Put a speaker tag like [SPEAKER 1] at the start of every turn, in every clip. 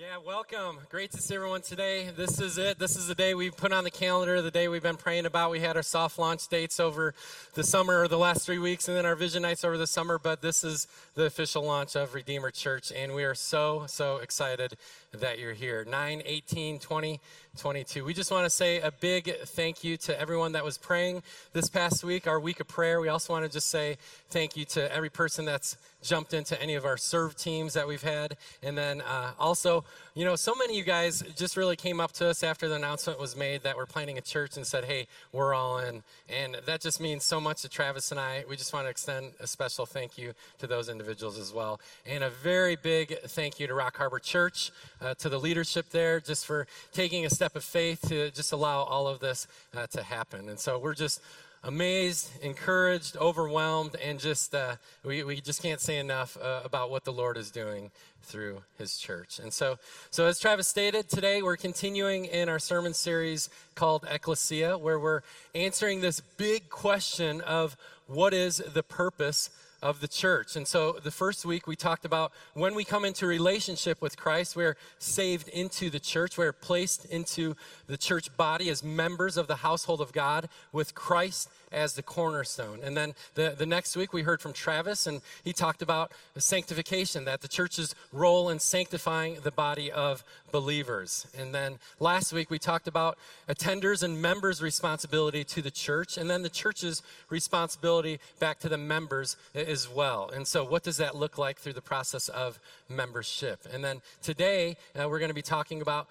[SPEAKER 1] Yeah, welcome. Great to see everyone today. This is it. This is the day we put on the calendar, the day we've been praying about. We had our soft launch dates over the summer or the last three weeks, and then our vision nights over the summer. But this is the official launch of Redeemer Church, and we are so, so excited that you're here. 9, 18, 20, 22. We just want to say a big thank you to everyone that was praying this past week, our week of prayer. We also want to just say thank you to every person that's jumped into any of our serve teams that we've had. And then uh, also, you know, so many of you guys just really came up to us after the announcement was made that we're planning a church and said, hey, we're all in. And that just means so much to Travis and I. We just want to extend a special thank you to those individuals as well. And a very big thank you to Rock Harbor Church, uh, to the leadership there, just for taking a step of faith to just allow all of this uh, to happen. And so we're just amazed, encouraged, overwhelmed, and just uh, we, we just can't say enough uh, about what the Lord is doing through His church. And so, so as Travis stated, today we're continuing in our sermon series called Ekklesia, where we're answering this big question of what is the purpose of the church. And so the first week we talked about when we come into relationship with Christ, we're saved into the church. We're placed into the church body as members of the household of God with Christ as the cornerstone. And then the, the next week we heard from Travis, and he talked about sanctification, that the church's role in sanctifying the body of believers. And then last week we talked about attenders and members' responsibility to the church, and then the church's responsibility back to the members as well. And so, what does that look like through the process of membership? And then today uh, we're going to be talking about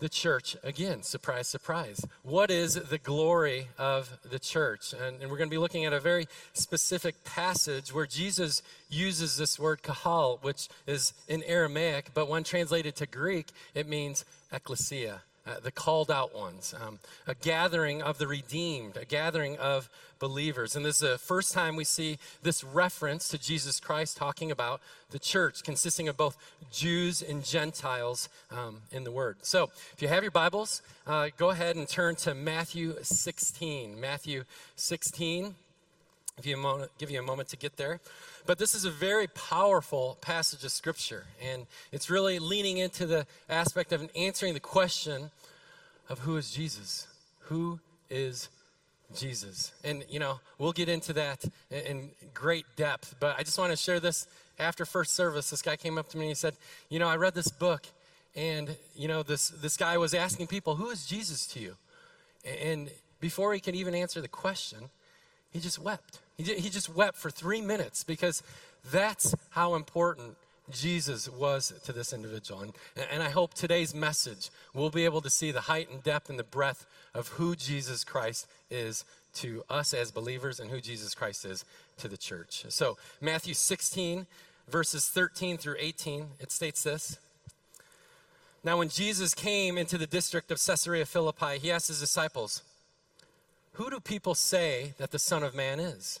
[SPEAKER 1] the church again surprise surprise what is the glory of the church and, and, we're going to be looking at a very specific passage where jesus uses this word kahal which is in aramaic but when translated to greek it means ecclesia uh, the called out ones, um, a gathering of the redeemed, a gathering of believers. And this is the first time we see this reference to Jesus Christ talking about the church, consisting of both Jews and Gentiles um, in the Word. So if you have your Bibles, uh, go ahead and turn to Matthew 16. Matthew 16. Give you, moment, give you a moment to get there. But this is a very powerful passage of Scripture, and it's really leaning into the aspect of answering the question of who is Jesus? Who is Jesus? And, you know, we'll get into that in great depth, but I just want to share this after first service. This guy came up to me and he said, You know, I read this book, and, you know, this, this guy was asking people, Who is Jesus to you? And before he could even answer the question, he just wept. He, he just wept for three minutes because that's how important Jesus was to this individual. And, and I hope today's message will be able to see the height and depth and the breadth of who Jesus Christ is to us as believers and who Jesus Christ is to the church. So, Matthew 16, verses 13 through 18, it states this. Now, when Jesus came into the district of Caesarea Philippi, he asked his disciples, Who do people say that the Son of Man is?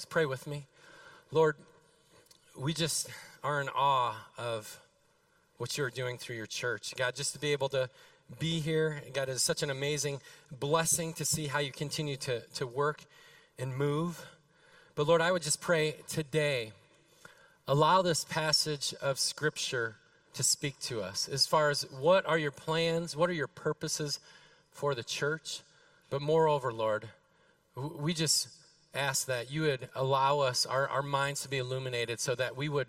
[SPEAKER 1] Just pray with me. Lord, we just are in awe of what you're doing through your church. God, just to be able to be here, God, is such an amazing blessing to see how you continue to, to work and move. But Lord, I would just pray today, allow this passage of Scripture to speak to us as far as what are your plans, what are your purposes for the church. But moreover, Lord, we just ask that you would allow us, our, our minds to be illuminated so that we would,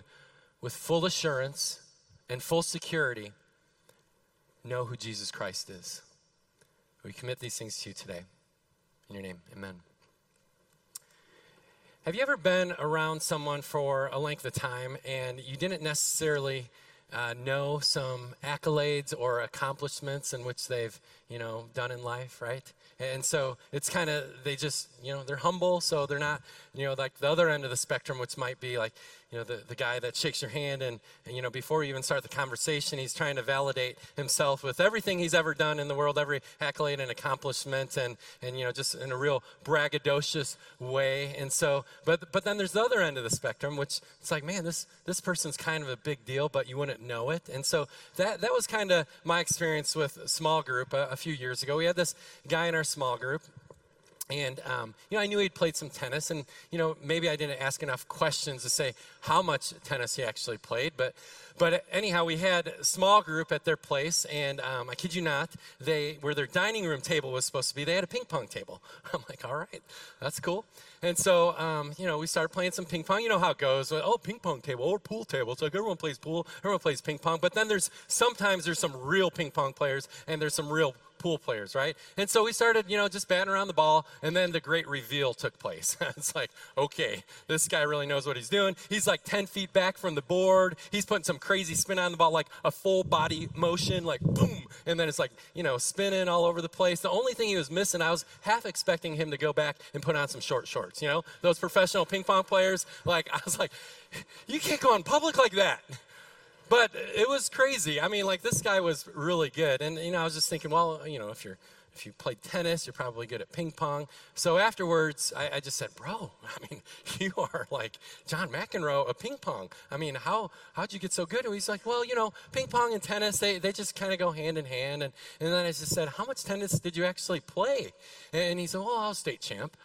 [SPEAKER 1] with full assurance and full security, know who Jesus Christ is. We commit these things to you today. In your name, amen. Have you ever been around someone for a length of time and you didn't necessarily uh, know some accolades or accomplishments in which they've, you know, done in life, right? And so it's kind of, they just, you know, they're humble, so they're not, you know, like the other end of the spectrum, which might be like, you know, the, the guy that shakes your hand and, and, you know, before you even start the conversation, he's trying to validate himself with everything he's ever done in the world, every accolade and accomplishment, and, and you know, just in a real braggadocious way. And so, but, but then there's the other end of the spectrum, which it's like, man, this, this person's kind of a big deal, but you wouldn't know it. And so that, that was kind of my experience with small group a, a few years ago. We had this guy in our small group and, um, you know, I knew he'd played some tennis, and, you know, maybe I didn't ask enough questions to say how much tennis he actually played. But, but anyhow, we had a small group at their place, and um, I kid you not, they, where their dining room table was supposed to be, they had a ping pong table. I'm like, all right, that's cool. And so, um, you know, we started playing some ping pong. You know how it goes. Oh, ping pong table or pool table. It's like everyone plays pool, everyone plays ping pong. But then there's sometimes there's some real ping pong players, and there's some real pool players, right? And so we started, you know, just batting around the ball, and then the great reveal took place. it's like, okay, this guy really knows what he's doing. He's like 10 feet back from the board. He's putting some crazy spin on the ball, like a full body motion, like boom, and then it's like, you know, spinning all over the place. The only thing he was missing, I was half expecting him to go back and put on some short shorts, you know? Those professional ping pong players, like, I was like, you can't go in public like that but it was crazy. I mean, like this guy was really good, and you know, I was just thinking, well, you know, if you're if you played tennis, you're probably good at ping pong. So afterwards, I, I, just said, bro, I mean, you are like John McEnroe of ping pong. I mean, how how'd you get so good? And he's like, well, you know, ping pong and tennis, they, they just kind of go hand in hand. And, and then I just said, how much tennis did you actually play? And he said, well, I was state champ.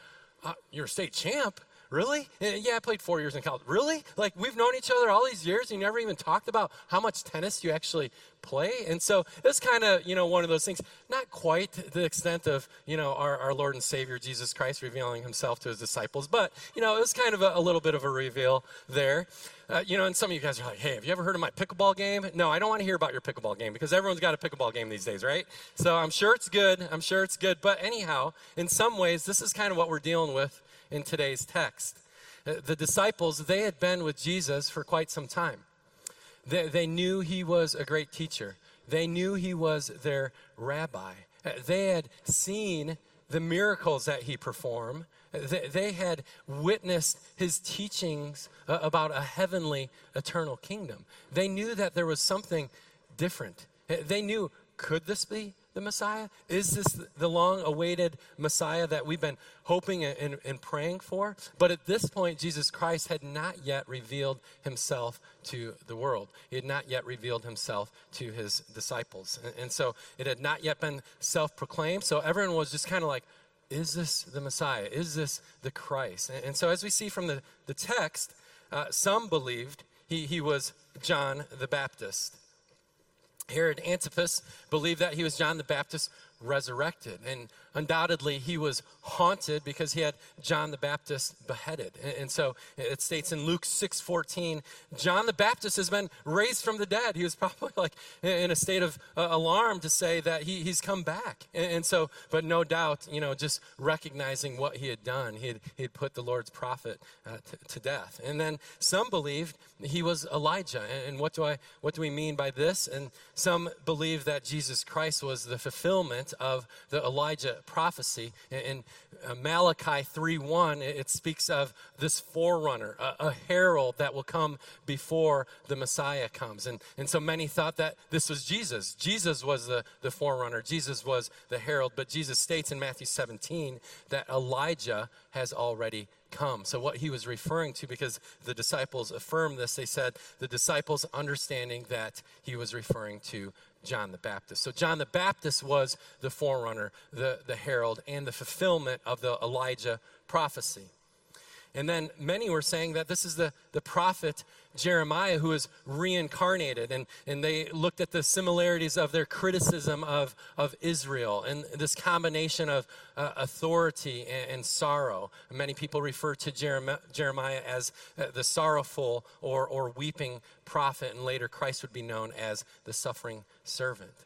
[SPEAKER 1] Uh, you're a state champ? Really? Yeah, I played four years in college. Really? Like, we've known each other all these years, and you never even talked about how much tennis you actually play? And so it's kind of, you know, one of those things, not quite the extent of, you know, our, our Lord and Savior Jesus Christ revealing himself to his disciples, but, you know, it was kind of a, a little bit of a reveal there. Uh, you know, and some of you guys are like, hey, have you ever heard of my pickleball game? No, I don't want to hear about your pickleball game because everyone's got a pickleball game these days, right? So I'm sure it's good. I'm sure it's good. But anyhow, in some ways, this is kind of what we're dealing with in today's text. Uh, the disciples, they had been with Jesus for quite some time. They, they knew he was a great teacher, they knew he was their rabbi. Uh, they had seen the miracles that he performed. Uh, they, they had witnessed his teachings about a heavenly, eternal kingdom. They knew that there was something different. They knew, could this be the Messiah? Is this the long awaited Messiah that we've been hoping and, and, praying for? But at this point, Jesus Christ had not yet revealed himself to the world. He had not yet revealed himself to his disciples. And, and so it had not yet been self proclaimed. So everyone was just kind of like, is this the Messiah? Is this the Christ? And, and so as we see from the, the text, uh, some believed he, he was John the Baptist. Herod Antipas believed that he was John the Baptist resurrected. And undoubtedly, he was haunted because he had John the Baptist beheaded. And, so it states in Luke 6 14, John the Baptist has been raised from the dead. He was probably like in a state of uh, alarm to say that he, he's come back. And, so, but no doubt, you know, just recognizing what he had done, he had, he had put the Lord's prophet uh, to, to death. And then some believed he was Elijah. And, and what do I, what do we mean by this? And some believe that Jesus Christ was the fulfillment of the Elijah prophecy. In uh, Malachi 3:1, it speaks of this forerunner, a, a, herald that will come before the Messiah comes. And, and so many thought that this was Jesus. Jesus was the, the forerunner, Jesus was the herald. But Jesus states in Matthew 17 that Elijah has already come. So, what he was referring to, because the disciples affirmed this, they said the disciples understanding that he was referring to John the Baptist. So John the Baptist was the forerunner, the, the herald, and the fulfillment of the Elijah prophecy. And then many were saying that this is the, the prophet Jeremiah who is reincarnated. And, and they looked at the similarities of their criticism of, of Israel and this combination of uh, authority and, and, sorrow. Many people refer to Jeremiah, Jeremiah as uh, the sorrowful or, or weeping prophet, and later Christ would be known as the suffering servant.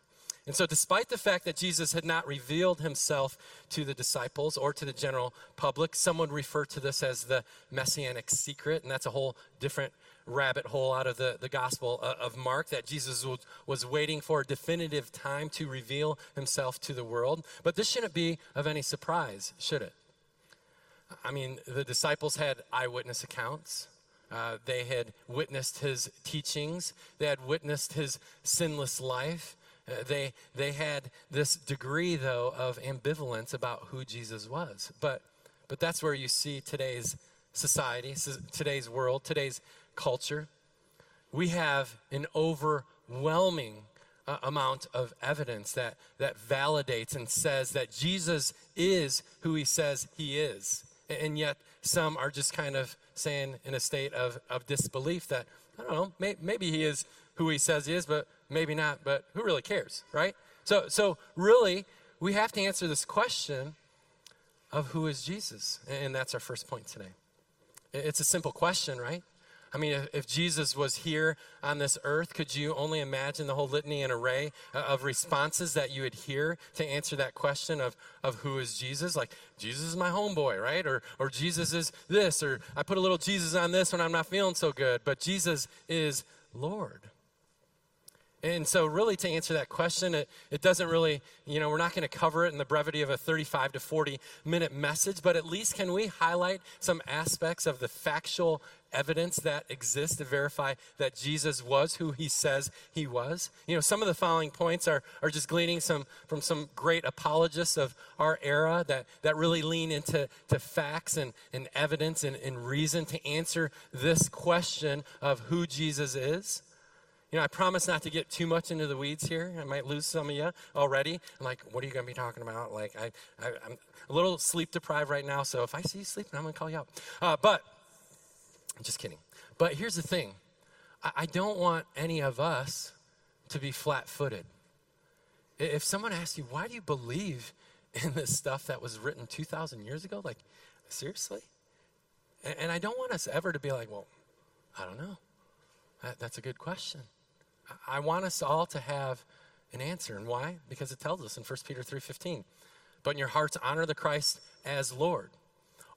[SPEAKER 1] And so, despite the fact that Jesus had not revealed himself to the disciples or to the general public, some would refer to this as the messianic secret, and that's a whole different rabbit hole out of the, the Gospel uh, of Mark that Jesus was, was waiting for a definitive time to reveal himself to the world. But this shouldn't be of any surprise, should it? I mean, the disciples had eyewitness accounts Uh, they had witnessed his teachings, they had witnessed his sinless life. Uh, they, they had this degree, though, of ambivalence about who Jesus was. But, but that's where you see today's society, today's world, today's culture. We have an overwhelming uh, amount of evidence that, that validates and says that Jesus is who he says he is. And yet, some are just kind of saying in a state of, of disbelief that, I don't know, may, maybe he is who he says he is, but maybe not, but who really cares, right? So, so really, we have to answer this question of who is Jesus? And that's our first point today. It's a simple question, right? I mean, if, Jesus was here on this earth, could you only imagine the whole litany and array uh, of responses that you would hear to answer that question of, of who is Jesus? Like, Jesus is my homeboy, right? Or, or Jesus is this, or I put a little Jesus on this when I'm not feeling so good, but Jesus is Lord. And so, really, to answer that question, it, it doesn't really, you know, we're not going to cover it in the brevity of a 35 to 40 minute message, but at least can we highlight some aspects of the factual evidence that exists to verify that Jesus was who he says he was? You know, some of the following points are, are just gleaning some, from some great apologists of our era that, that really lean into to facts and, and evidence and, and reason to answer this question of who Jesus is. You know, I promise not to get too much into the weeds here. I might lose some of you already. I'm like, what are you going to be talking about? Like, I, I, am a little sleep deprived right now, so if I see you sleeping, I'm going to call you out. Uh, but, I'm just kidding. But here's the thing I, I don't want any of us to be flat footed. If someone asks you, why do you believe in this stuff that was written 2,000 years ago? Like, seriously? And, and I don't want us ever to be like, well, I don't know. That, that's a good question. I want us all to have an answer. And why? Because it tells us in 1 Peter 3:15. But in your hearts honor the Christ as Lord.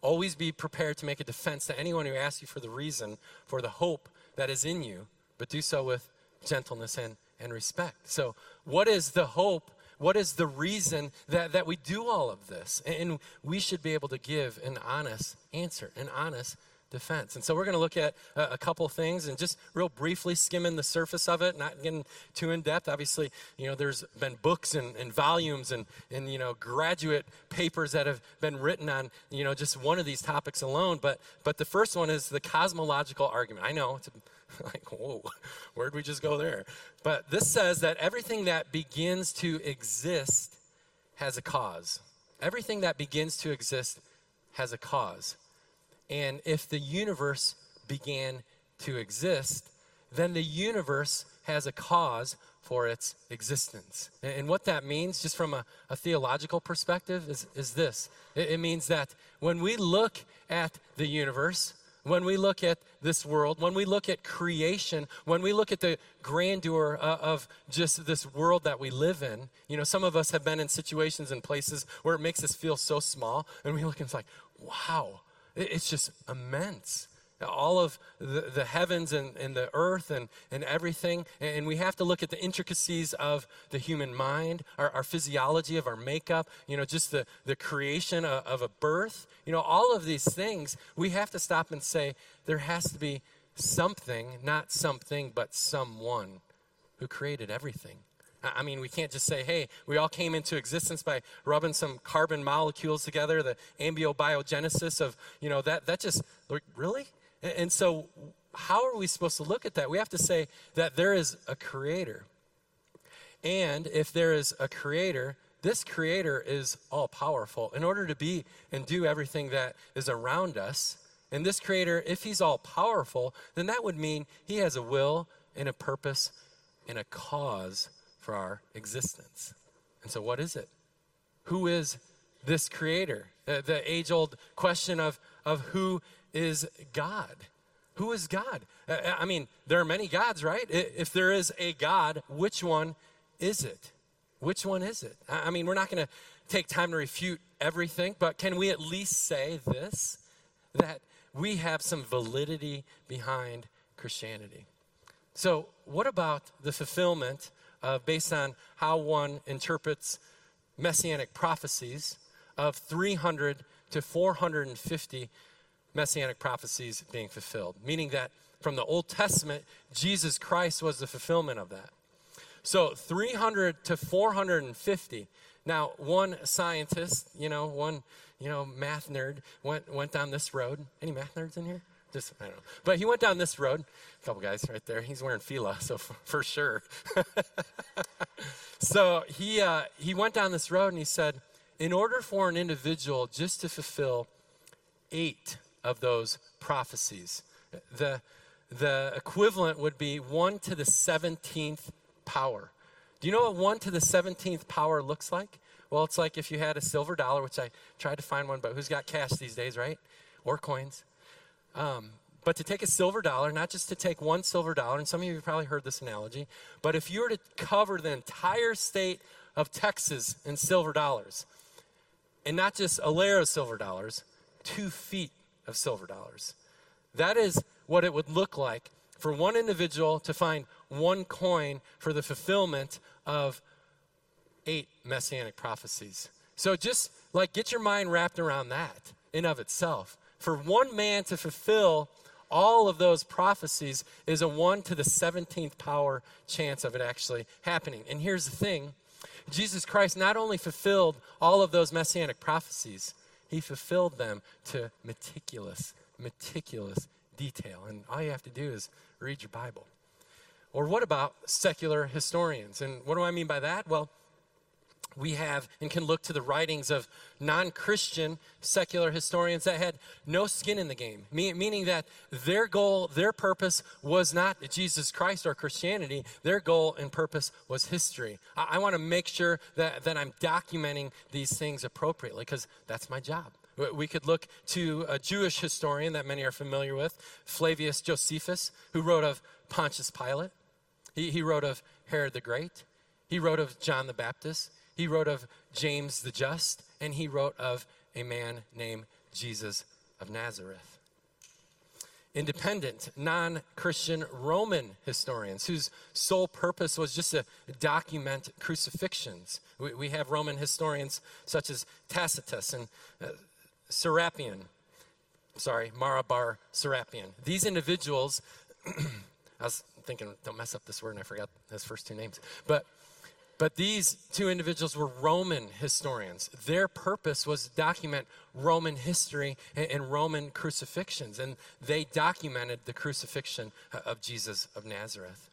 [SPEAKER 1] Always be prepared to make a defense to anyone who asks you for the reason for the hope that is in you, but do so with gentleness and, and respect. So, what is the hope? What is the reason that, that we do all of this? And we should be able to give an honest answer, an honest defense. And so we're going to look at a, couple things and just real briefly skimming the surface of it, not getting too in depth. Obviously, you know, there's been books and, and volumes and, and, you know, graduate papers that have been written on, you know, just one of these topics alone. But, but the first one is the cosmological argument. I know it's like, whoa, where'd we just go there? But this says that everything that begins to exist has a cause. Everything that begins to exist has a cause. And if the universe began to exist, then the universe has a cause for its existence. And what that means, just from a, a theological perspective, is, is this it, it means that when we look at the universe, when we look at this world, when we look at creation, when we look at the grandeur uh, of just this world that we live in, you know, some of us have been in situations and places where it makes us feel so small, and we look and it's like, wow, it's just immense. All of the, the heavens and, and the earth and, and everything. And we have to look at the intricacies of the human mind, our, our physiology of our makeup, you know, just the, the creation of, of a birth. You know, all of these things, we have to stop and say there has to be something, not something, but someone who created everything. I mean, we can't just say, hey, we all came into existence by rubbing some carbon molecules together, the embryo-biogenesis of, you know, that, that just, like, really? And so, how are we supposed to look at that? We have to say that there is a creator. And if there is a creator, this creator is all powerful. In order to be and do everything that is around us, and this creator, if he's all powerful, then that would mean he has a will and a purpose and a cause for our existence. And so, what is it? Who is this creator? The, the age old question of, of who is God? Who is God? Uh, uh, I mean, there are many gods, right? If there is a God, which one is it? Which one is it? I mean, we're not going to take time to refute everything, but can we at least say this? That we have some validity behind Christianity. So, what about the fulfillment uh, based on how one interprets messianic prophecies of 300 to 450 messianic prophecies being fulfilled, meaning that from the Old Testament, Jesus Christ was the fulfillment of that. So 300 to 450. Now, one scientist, you know, one, you know, math nerd went went down this road. Any math nerds in here? Just I don't know. But he went down this road. A couple guys right there. He's wearing Fila, so for, for sure. so he uh, he went down this road and he said, in order for an individual just to fulfill eight of those prophecies, the the equivalent would be 1 to the 17th power. Do you know what 1 to the 17th power looks like? Well, it's like if you had a silver dollar, which I tried to find one, but who's got cash these days, right? Or coins. Um, but to take a silver dollar, not just to take one silver dollar, and some of you have probably heard this analogy, but if you were to cover the entire state of Texas in silver dollars, and not just a layer of silver dollars, two feet of silver dollars, that is what it would look like for one individual to find one coin for the fulfillment of eight messianic prophecies. So just like get your mind wrapped around that in of itself. For one man to fulfill all of those prophecies is a 1 to the 17th power chance of it actually happening. And here's the thing Jesus Christ not only fulfilled all of those messianic prophecies, he fulfilled them to meticulous, meticulous detail. And all you have to do is read your Bible. Or what about secular historians? And what do I mean by that? Well, we have and can look to the writings of non Christian secular historians that had no skin in the game, meaning that their goal, their purpose was not Jesus Christ or Christianity. Their goal and purpose was history. I, I want to make sure that, that I'm documenting these things appropriately because that's my job. We could look to a Jewish historian that many are familiar with, Flavius Josephus, who wrote of Pontius Pilate. He, he wrote of Herod the Great. He wrote of John the Baptist. He wrote of James the Just. And he wrote of a man named Jesus of Nazareth. Independent, non Christian Roman historians whose sole purpose was just to document crucifixions. We, we have Roman historians such as Tacitus and uh, Serapion, sorry, Mara bar Serapion. These individuals, I was thinking, don't mess up this word, and I forgot his first two names. But but these two individuals were Roman historians. Their purpose was to document Roman history and, Roman crucifixions, and they documented the crucifixion of Jesus of Nazareth.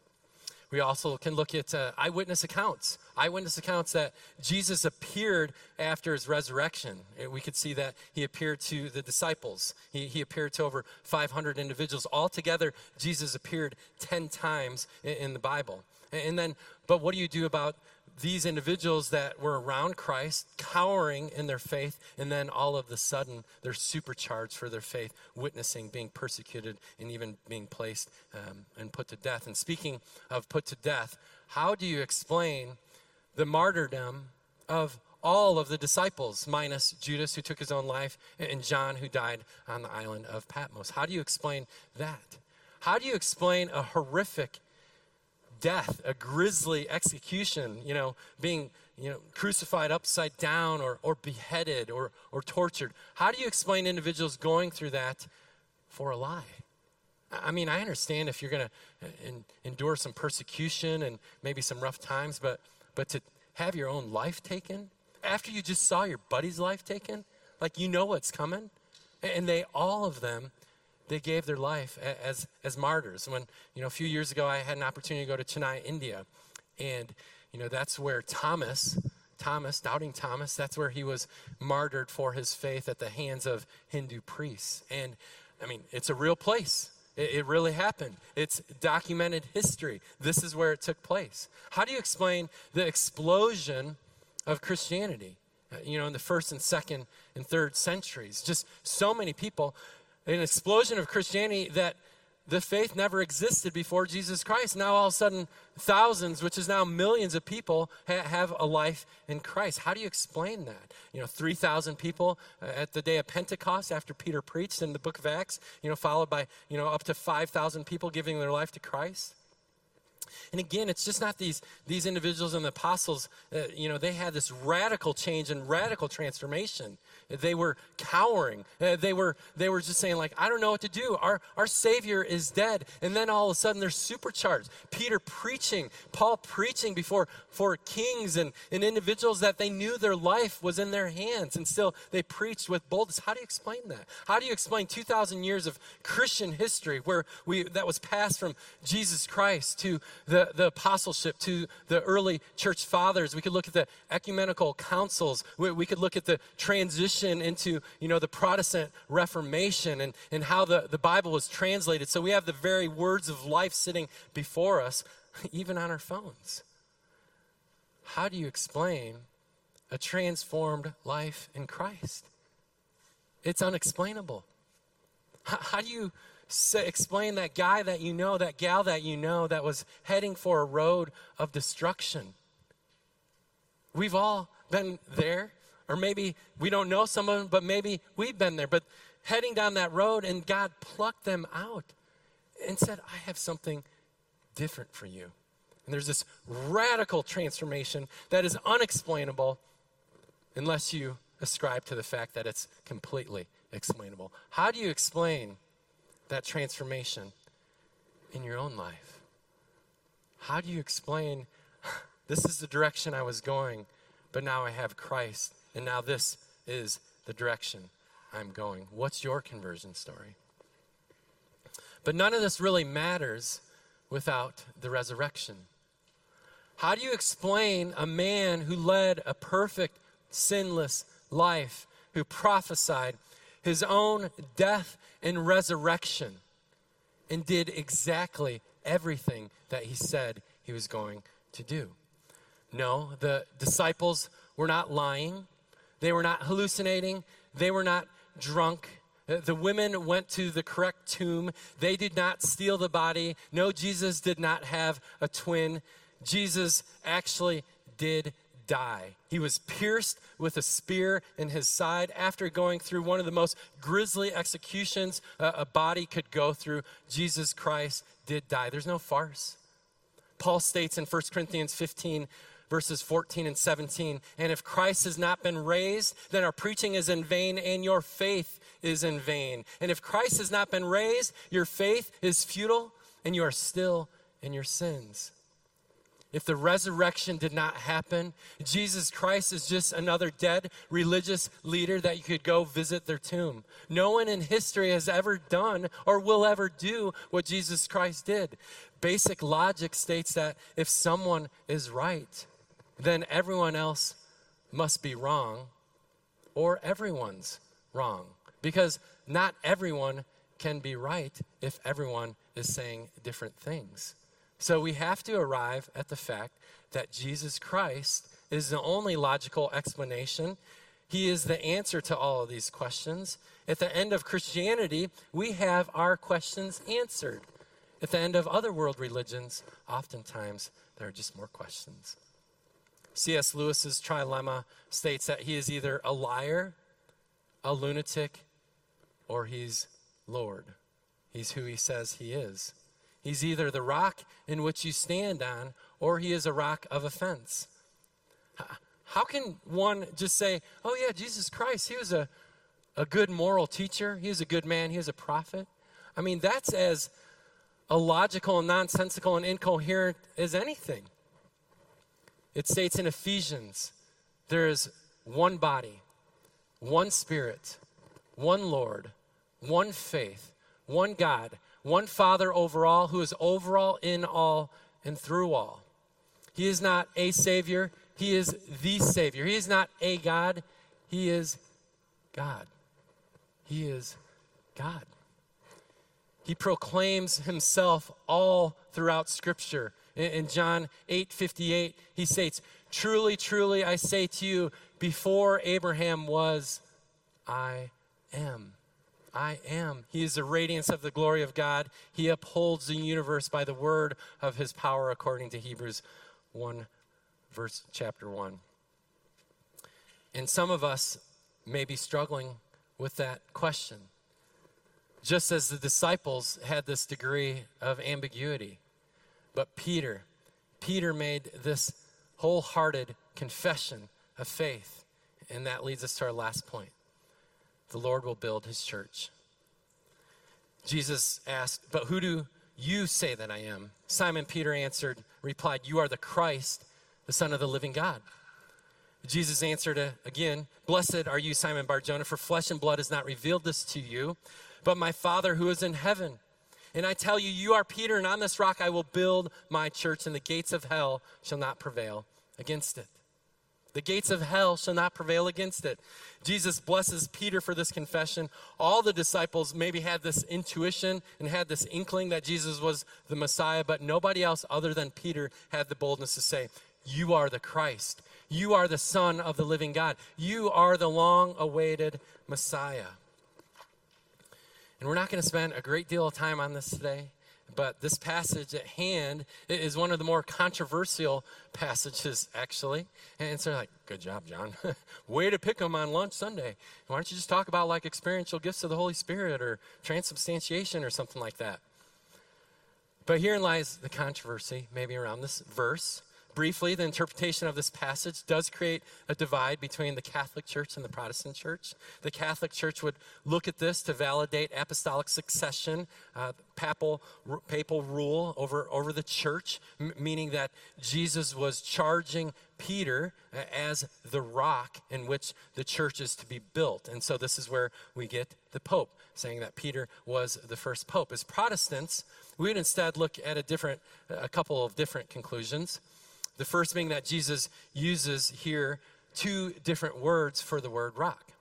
[SPEAKER 1] We also can look at uh, eyewitness accounts, eyewitness accounts that Jesus appeared after his resurrection. Uh, we could see that he appeared to the disciples, he, he appeared to over 500 individuals. Altogether, Jesus appeared 10 times in, in the Bible. And then, but what do you do about these individuals that were around Christ, cowering in their faith, and then all of the sudden they're supercharged for their faith, witnessing, being persecuted, and even being placed um, and put to death. And speaking of put to death, how do you explain the martyrdom of all of the disciples, minus Judas, who took his own life, and John, who died on the island of Patmos? How do you explain that? How do you explain a horrific death, a grisly execution, you know, being you know, crucified upside down or, or beheaded or, or tortured. How do you explain individuals going through that for a lie? I mean, I understand if you're going to uh, endure some persecution and maybe some rough times, but, but to have your own life taken after you just saw your buddy's life taken, like you know what's coming. And they, all of them, they gave their life as, as martyrs. When, you know, a few years ago, I had an opportunity to go to Chennai, India. And, you know, that's where Thomas, Thomas, doubting Thomas, that's where he was martyred for his faith at the hands of Hindu priests. And, I mean, it's a real place. It, it really happened. It's documented history. This is where it took place. How do you explain the explosion of Christianity? Uh, you know, in the first and second and third centuries. Just so many people an explosion of Christianity that the faith never existed before Jesus Christ. Now, all of a sudden, thousands, which is now millions of people, ha- have a life in Christ. How do you explain that? You know, 3,000 people uh, at the day of Pentecost after Peter preached in the book of Acts, you know, followed by, you know, up to 5,000 people giving their life to Christ. And again, it's just not these, these individuals and the apostles, uh, you know, they had this radical change and radical transformation. They were cowering. Uh, they, were, they were just saying, like, I don't know what to do. Our, our Savior is dead. And then all of a sudden they're supercharged. Peter preaching, Paul preaching before for kings and, and individuals that they knew their life was in their hands. And still they preached with boldness. How do you explain that? How do you explain 2,000 years of Christian history where we, that was passed from Jesus Christ to the, the apostleship, to the early church fathers? We could look at the ecumenical councils. We, we could look at the transition transition into, you know, the Protestant Reformation and, and how the, the Bible was translated. So we have the very words of life sitting before us, even on our phones. How do you explain a transformed life in Christ? It's unexplainable. How, how do you say, explain that guy that you know, that gal that you know, that was heading for a road of destruction? We've all been there. Or maybe we don't know someone, but maybe we've been there. But heading down that road, and God plucked them out and said, I have something different for you. And there's this radical transformation that is unexplainable unless you ascribe to the fact that it's completely explainable. How do you explain that transformation in your own life? How do you explain this is the direction I was going, but now I have Christ and now this is the direction I'm going. What's your conversion story? But none of this really matters without the resurrection. How do you explain a man who led a perfect, sinless life, who prophesied his own death and resurrection, and did exactly everything that he said he was going to do? No, the disciples were not lying. They were not hallucinating, they were not drunk. The women went to the correct tomb. They did not steal the body. No, Jesus did not have a twin. Jesus actually did die. He was pierced with a spear in his side after going through one of the most grisly executions a body could go through. Jesus Christ did die. There's no farce. Paul states in 1 Corinthians 15, verses 14 and 17. And if Christ has not been raised, then our preaching is in vain and your faith is in vain. And if Christ has not been raised, your faith is futile and you are still in your sins. If the resurrection did not happen, Jesus Christ is just another dead religious leader that you could go visit their tomb. No one in history has ever done or will ever do what Jesus Christ did. Basic logic states that if someone is right, then everyone else must be wrong or everyone's wrong. Because not everyone can be right if everyone is saying different things. So we have to arrive at the fact that Jesus Christ is the only logical explanation. He is the answer to all of these questions. At the end of Christianity, we have our questions answered. At the end of other world religions, oftentimes there are just more questions. C.S. Lewis's trilemma states that he is either a liar, a lunatic, or he's Lord. He's who he says he is. He's either the rock in which you stand on, or he is a rock of offense. How can one just say, oh, yeah, Jesus Christ, he was a, a good moral teacher, he was a good man, he was a prophet? I mean, that's as illogical and nonsensical and incoherent as anything. It states in Ephesians there is one body, one spirit, one Lord, one faith, one God, one Father over all, who is over all, in all, and through all. He is not a Savior, He is the Savior. He is not a God, He is God. He is God. He proclaims Himself all throughout Scripture. In, John 8 58, he states, Truly, truly, I say to you, before Abraham was, I am. I am. He is the radiance of the glory of God. He upholds the universe by the word of his power, according to Hebrews 1, verse chapter 1. And some of us may be struggling with that question. Just as the disciples had this degree of ambiguity. But Peter, Peter made this wholehearted confession of faith. And that leads us to our last point the Lord will build his church. Jesus asked, But who do you say that I am? Simon Peter answered, replied, You are the Christ, the Son of the living God. Jesus answered again, Blessed are you, Simon Barjona, for flesh and blood has not revealed this to you, but my Father who is in heaven. And I tell you, you are Peter, and on this rock I will build my church, and the gates of hell shall not prevail against it. The gates of hell shall not prevail against it. Jesus blesses Peter for this confession. All the disciples maybe had this intuition and had this inkling that Jesus was the Messiah, but nobody else other than Peter had the boldness to say, You are the Christ. You are the Son of the living God. You are the long awaited Messiah. And we're not going to spend a great deal of time on this today but this passage at hand is one of the more controversial passages, actually. And so, like, good job, Jon. Way to pick them on lunch Sunday. Why don't you just talk about like experiential gifts of the Holy Spirit or transubstantiation or something like that? But herein lies the controversy, maybe around this verse. Briefly, the interpretation of this passage does create a divide between the Catholic Church and the Protestant Church. The Catholic Church would look at this to validate apostolic succession, uh, papal, papal rule over, over the church, m- meaning that Jesus was charging Peter uh, as the rock in which the church is to be built. And so this is where we get the Pope saying that Peter was the first Pope. As Protestants, we would instead look at a different, a couple of different conclusions. The first being that Jesus uses here two different words for the word rock.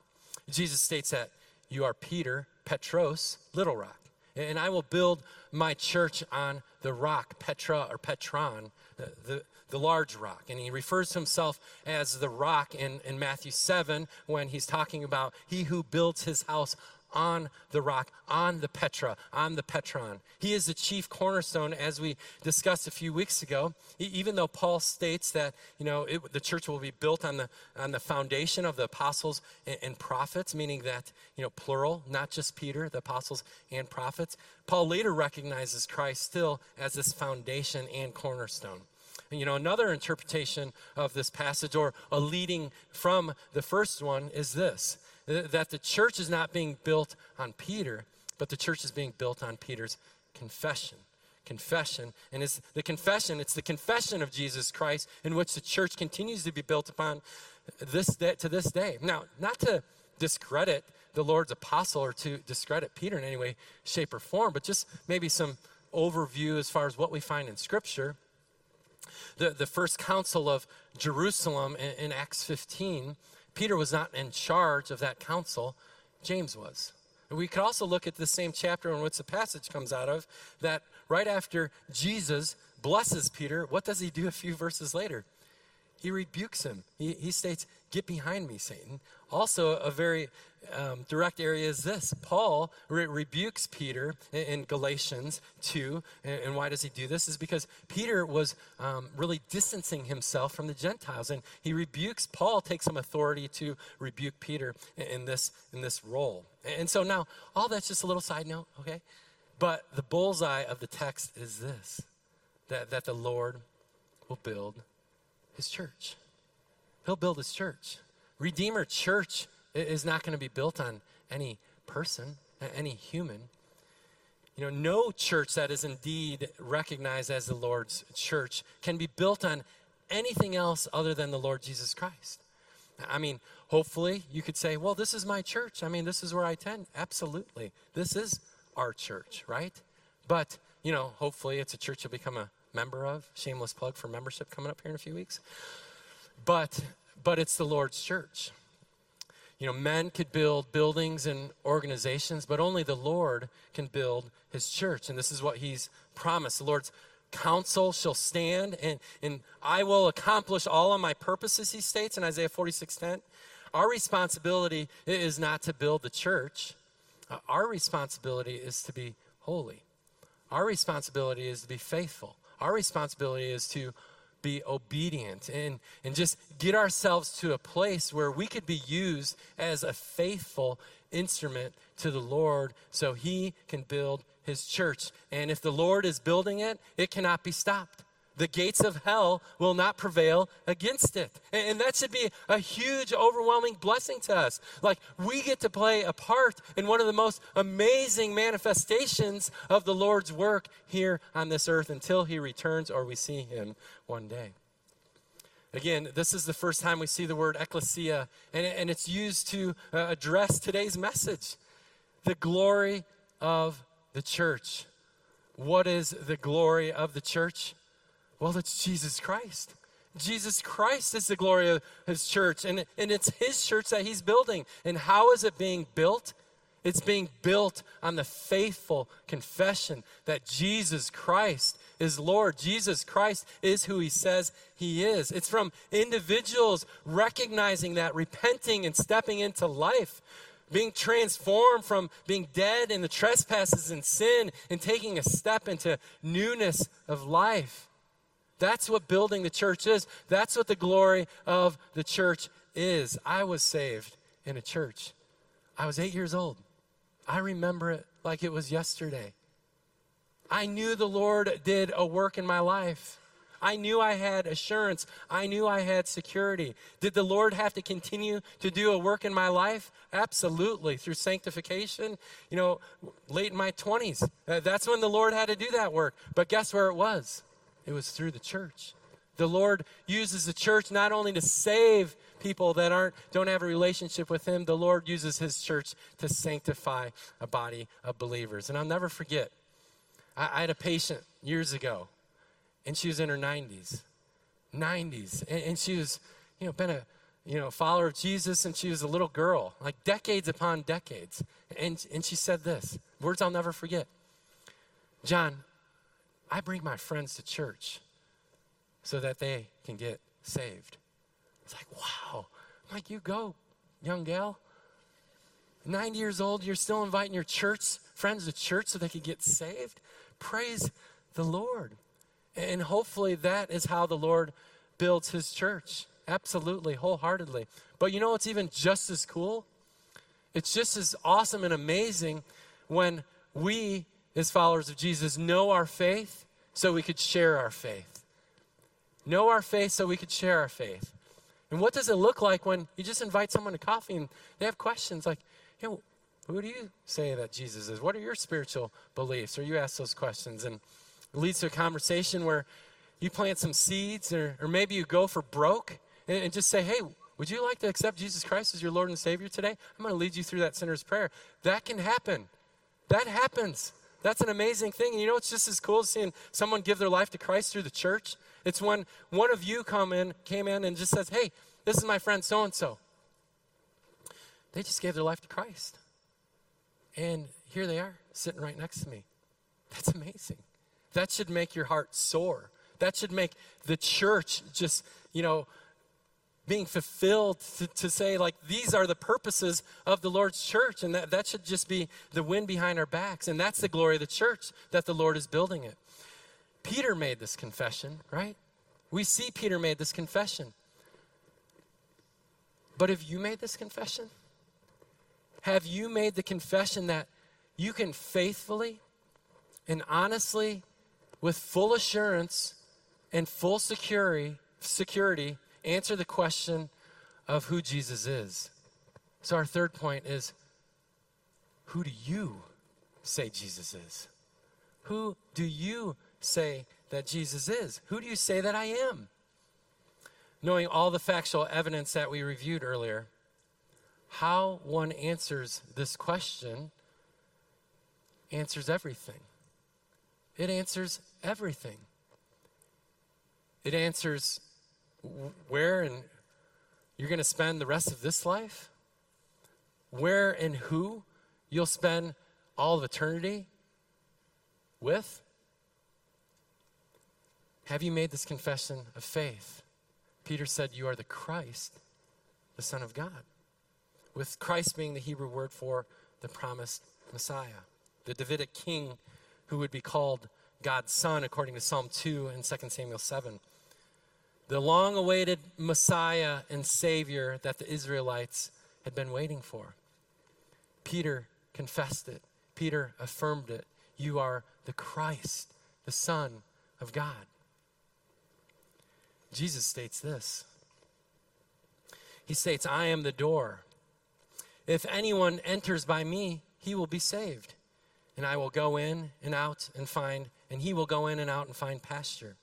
[SPEAKER 1] Jesus states that you are Peter, Petros, little rock. And I will build my church on the rock, Petra or Petron, the, the, the, large rock. And he refers to himself as the rock in, in Matthew 7 when he's talking about he who builds his house on the rock, on the Petra, on the Petron. He is the chief cornerstone, as we discussed a few weeks ago. Even though Paul states that you know it, the church will be built on the on the foundation of the apostles and, and prophets, meaning that you know plural, not just Peter, the apostles and prophets. Paul later recognizes Christ still as this foundation and cornerstone. You know, another interpretation of this passage, or a leading from the first one, is this uh, that the church is not being built on Peter, but the church is being built on Peter's confession. Confession. And it's the confession, it's the confession of Jesus Christ in which the church continues to be built upon this day, to this day. Now, not to discredit the Lord's apostle or to discredit Peter in any way, shape, or form, but just maybe some overview as far as what we find in Scripture. The, the first council of Jerusalem in, in Acts 15 Peter was not in charge of that council, James was. We could also look at the same chapter in which the passage comes out of that right after Jesus blesses Peter, what does he do a few verses later? He rebukes him. He, he states, Get behind me, Satan. Also, a very um, direct area is this Paul re- rebukes Peter in, in, Galatians 2. And, and, why does he do this? Is because Peter was um, really distancing himself from the Gentiles. And he rebukes, Paul takes some authority to rebuke Peter in, in this, in this role. And, and so now, all that's just a little side note, okay? But the bullseye of the text is this that, that the Lord will build his church. He'll build his church. Redeemer Church is not going to be built on any person, any human. You know, no church that is indeed recognized as the Lord's church can be built on anything else other than the Lord Jesus Christ. I mean, hopefully you could say, well, this is my church. I mean, this is where I attend. Absolutely. This is our church, right? But, you know, hopefully it's a church you'll become a member of. Shameless plug for membership coming up here in a few weeks. But but it's the Lord's church. You know, men could build buildings and organizations, but only the Lord can build his church. And this is what he's promised. The Lord's counsel shall stand, and, and I will accomplish all of my purposes, he states in Isaiah 46 10. Our responsibility is not to build the church, uh, our responsibility is to be holy. Our responsibility is to be faithful. Our responsibility is to be obedient and, and just get ourselves to a place where we could be used as a faithful instrument to the Lord so he can build his church. And if the Lord is building it, it cannot be stopped. The gates of hell will not prevail against it. And, and that should be a huge, overwhelming blessing to us. Like, we get to play a part in one of the most amazing manifestations of the Lord's work here on this earth until he returns or we see him one day. Again, this is the first time we see the word ecclesia, and, and it's used to uh, address today's message the glory of the church. What is the glory of the church? Well, it's Jesus Christ. Jesus Christ is the glory of his church, and, and it's his church that he's building. And how is it being built? It's being built on the faithful confession that Jesus Christ is Lord. Jesus Christ is who he says he is. It's from individuals recognizing that, repenting, and stepping into life being transformed from being dead in the trespasses and sin and taking a step into newness of life. That's what building the church is. That's what the glory of the church is. I was saved in a church. I was eight years old. I remember it like it was yesterday. I knew the Lord did a work in my life. I knew I had assurance. I knew I had security. Did the Lord have to continue to do a work in my life? Absolutely. Through sanctification, you know, late in my 20s. Uh, that's when the Lord had to do that work. But guess where it was? It was through the church. The Lord uses the church not only to save people that aren't don't have a relationship with him, the Lord uses his church to sanctify a body of believers. And I'll never forget. I, I had a patient years ago and she was in her 90s 90s and, and, she was you know been a you know follower of jesus and she was a little girl like decades upon decades and, and she said this words i'll never forget jon i bring my friends to church so that they can get saved it's like wow I'm like you go young gal 90 years old you're still inviting your church friends to church so they can get saved praise the lord and hopefully that is how the Lord builds his church. Absolutely, wholeheartedly. But you know what's even just as cool? It's just as awesome and amazing when we, as followers of Jesus, know our faith so we could share our faith. Know our faith so we could share our faith. And what does it look like when you just invite someone to coffee and they have questions like, know, who do you say that Jesus is? What are your spiritual beliefs? Or you ask those questions and it leads to a conversation where you plant some seeds, or, or maybe you go for broke and, and just say, hey, would you like to accept Jesus Christ as your Lord and Savior today? I'm going to lead you through that sinner's prayer. That can happen. That happens. That's an amazing thing. And you know it's just as cool as seeing someone give their life to Christ through the church? It's when one of you come in, came in and just says, Hey, this is my friend so and so. They just gave their life to Christ. And here they are, sitting right next to me. That's amazing. That should make your heart soar. That should make the church just, you know, being fulfilled to, to, say, like, these are the purposes of the Lord's church. And that, that should just be the wind behind our backs. And that's the glory of the church that the Lord is building it. Peter made this confession, right? We see Peter made this confession. But have you made this confession? Have you made the confession that you can faithfully and honestly with full assurance and full security, security answer the question of who Jesus is. So, our third point is who do you say Jesus is? Who do you say that Jesus is? Who do you say that I am? Knowing all the factual evidence that we reviewed earlier, how one answers this question answers everything. It answers everything. It answers where and you're going to spend the rest of this life, where and who you'll spend all of eternity with. Have you made this confession of faith? Peter said, You are the Christ, the Son of God. With Christ being the Hebrew word for the promised Messiah, the Davidic king who would be called God's Son, according to Psalm 2 and 2 Samuel 7. The long awaited Messiah and Savior that the Israelites had been waiting for. Peter confessed it, Peter affirmed it. You are the Christ, the Son of God. Jesus states this He states, I am the door. If anyone enters by me, he will be saved. And I will go in and out and find, and he will go in and out and find pasture.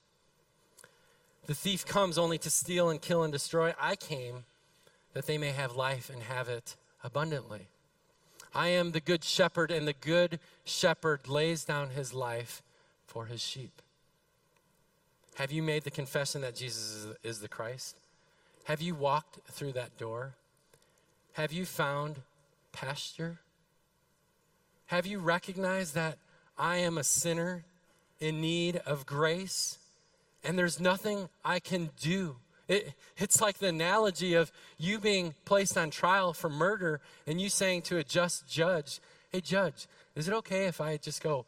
[SPEAKER 1] The thief comes only to steal and kill and destroy. I came that they may have life and have it abundantly. I am the good shepherd, and the good shepherd lays down his life for his sheep. Have you made the confession that Jesus is, the Christ? Have you walked through that door? Have you found pasture? Have you recognized that I am a sinner in need of grace and there's nothing I can do? It, it's like the analogy of you being placed on trial for murder and you saying to a just judge, Hey, judge, is it okay if I just go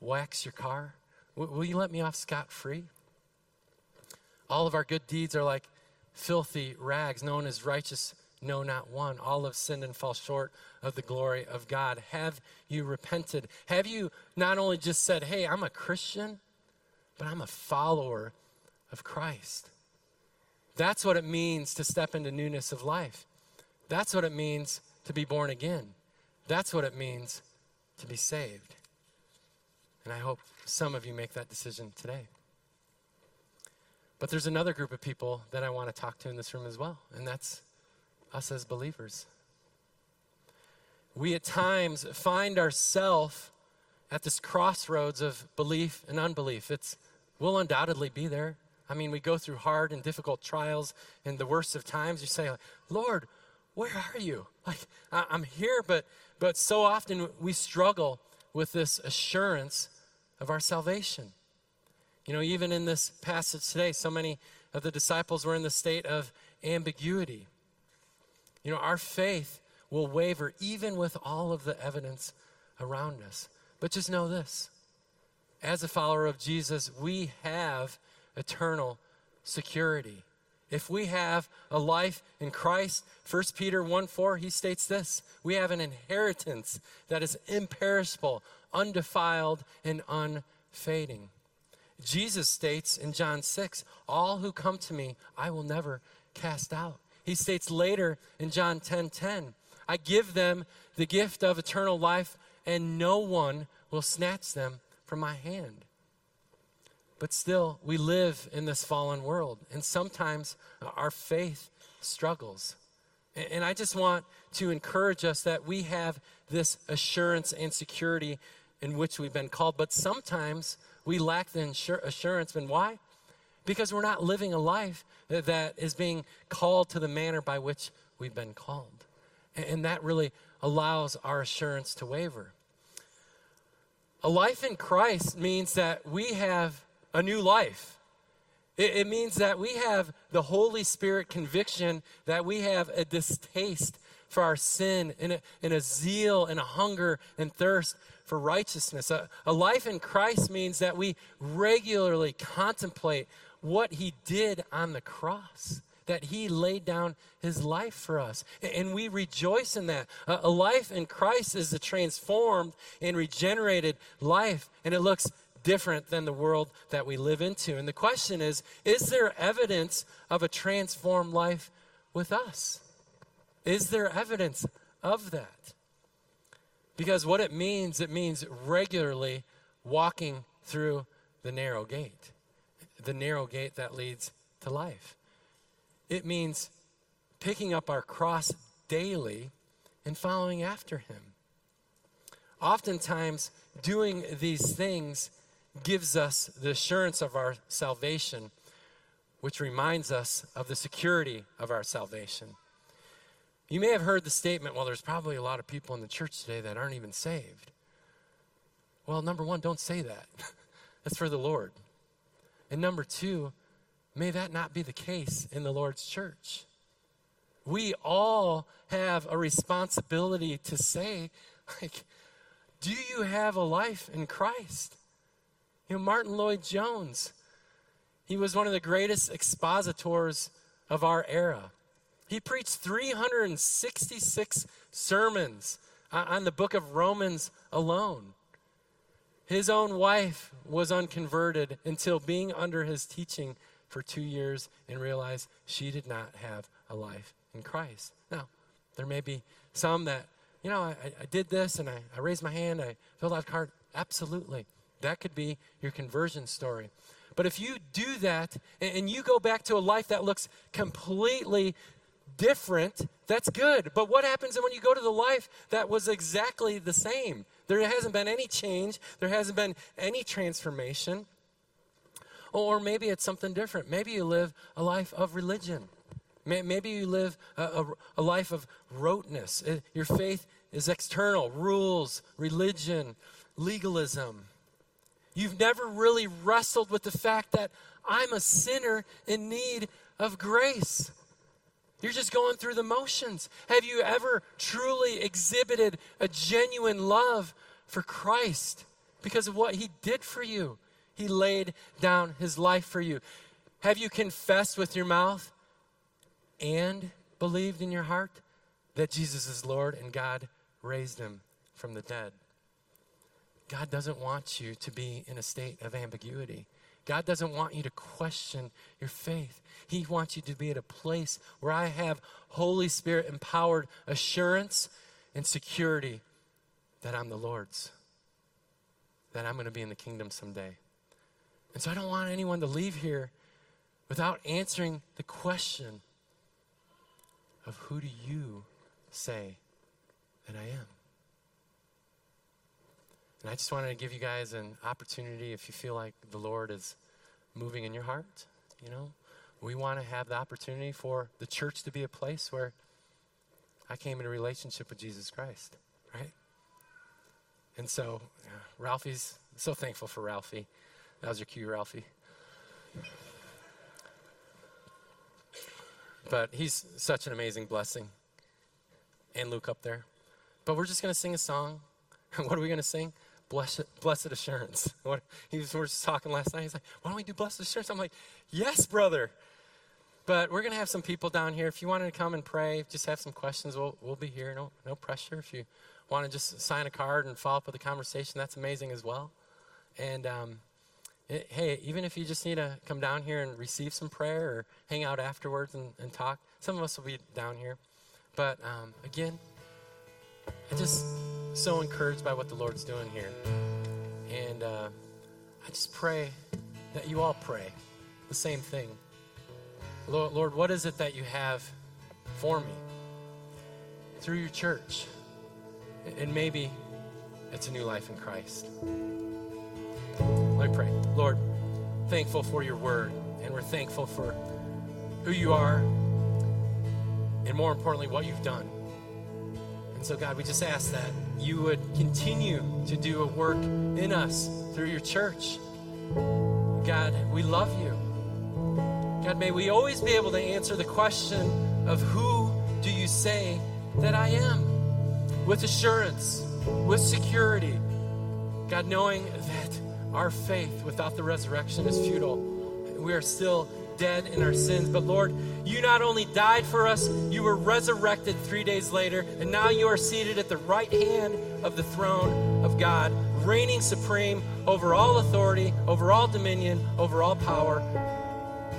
[SPEAKER 1] wax your car? W- will you let me off scot free? All of our good deeds are like filthy rags, known as righteous, no, not one. All have sinned and fall short of the glory of God. Have you repented? Have you not only just said, Hey, I'm a Christian, but I'm a follower of Christ? That's what it means to step into newness of life. That's what it means to be born again. That's what it means to be saved. And I hope some of you make that decision today. But there's another group of people that I want to talk to in this room as well, and that's us as believers. We at times find ourselves at this crossroads of belief and unbelief. It's will undoubtedly be there. I mean, we go through hard and difficult trials in the worst of times. You say, Lord, where are you? Like, I'm here, but, but so often we struggle with this assurance of our salvation. You know, even in this passage today, so many of the disciples were in the state of ambiguity. You know, our faith will waver even with all of the evidence around us. But just know this as a follower of Jesus, we have eternal security. If we have a life in Christ, 1 Peter 1 4, he states this we have an inheritance that is imperishable, undefiled, and unfading. Jesus states in John 6, All who come to me, I will never cast out. He states later in John 10 10, I give them the gift of eternal life, and no one will snatch them from my hand. But still, we live in this fallen world, and sometimes our faith struggles. And I just want to encourage us that we have this assurance and security in which we've been called, but sometimes we lack the assurance. And why? Because we're not living a life that is being called to the manner by which we've been called. And that really allows our assurance to waver. A life in Christ means that we have a new life. It, it means that we have the Holy Spirit conviction, that we have a distaste for our sin and a, and a zeal and a hunger and thirst for righteousness. A, a life in Christ means that we regularly contemplate what he did on the cross that he laid down his life for us. And we rejoice in that. A life in Christ is a transformed and regenerated life, and it looks different than the world that we live into. And the question is is there evidence of a transformed life with us? Is there evidence of that? Because what it means, it means regularly walking through the narrow gate, the narrow gate that leads to life. It means picking up our cross daily and following after Him. Oftentimes, doing these things gives us the assurance of our salvation, which reminds us of the security of our salvation. You may have heard the statement, well, there's probably a lot of people in the church today that aren't even saved. Well, number one, don't say that. That's for the Lord. And number two, may that not be the case in the Lord's church. We all have a responsibility to say, like, do you have a life in Christ? You know, Martyn Lloyd-Jones, He was one of the greatest expositors of our era. He preached 366 sermons on the book of Romans alone. His own wife was unconverted until being under his teaching for two years and realized she did not have a life in Christ. Now, there may be some that, you know, I, I did this and I, I raised my hand, I filled out a card. Absolutely. That could be your conversion story. But if you do that and you go back to a life that looks completely different, that's good. But what happens when you go to the life that was exactly the same? There hasn't been any change, there hasn't been any transformation. Or maybe it's something different. Maybe you live a life of religion. Maybe you live a, a, a life of roteness. Your faith is external rules, religion, legalism. You've never really wrestled with the fact that I'm a sinner in need of grace. You're just going through the motions. Have you ever truly exhibited a genuine love for Christ because of what he did for you? He laid down his life for you. Have you confessed with your mouth and believed in your heart that Jesus is Lord and God raised him from the dead? God doesn't want you to be in a state of ambiguity. God doesn't want you to question your faith. He wants you to be at a place where I have Holy Spirit empowered assurance and security that I'm the Lord's, that I'm going to be in the kingdom someday. And so I don't want anyone to leave here without answering the question of who do you say that I am? And I just wanted to give you guys an opportunity if you feel like the Lord is moving in your heart, you know, we want to have the opportunity for the church to be a place where I came in a relationship with Jesus Christ, right? And so, Ralphie's so thankful for Ralphie. That was your cue, Ralphie. But he's such an amazing blessing. And Luke up there. But we're just going to sing a song. what are we going to sing? Blessed, blessed assurance. What, he was, we were just talking last night. He's like, why don't we do blessed assurance? I'm like, yes, brother. But we're going to have some people down here. If you wanted to come and pray, just have some questions, we'll, we'll be here. No, no pressure. If you want to just sign a card and follow up with a conversation, that's amazing as well. And um, it, hey, even if you just need to come down here and receive some prayer or hang out afterwards and, and talk, some of us will be down here. But um, again, I'm just so encouraged by what the Lord's doing here. And uh, I just pray that you all pray the same thing. Lord, Lord, what is it that you have for me through your church? And maybe it's a new life in Christ. Let me pray. Lord, thankful for your word, and we're thankful for who you are, and more importantly, what you've done. And so, God, we just ask that you would continue to do a work in us through your church. God, we love you. God, may we always be able to answer the question of who do you say that I am? With assurance, with security. God, knowing that our faith without the resurrection is futile. We are still dead in our sins. But Lord, you not only died for us, you were resurrected three days later, and now you are seated at the right hand of the throne of God, reigning supreme over all authority, over all dominion, over all power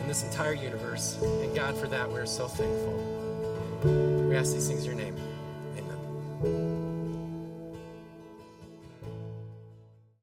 [SPEAKER 1] in this entire universe. And God, for that, we're so thankful. We ask these things in your name. Amen.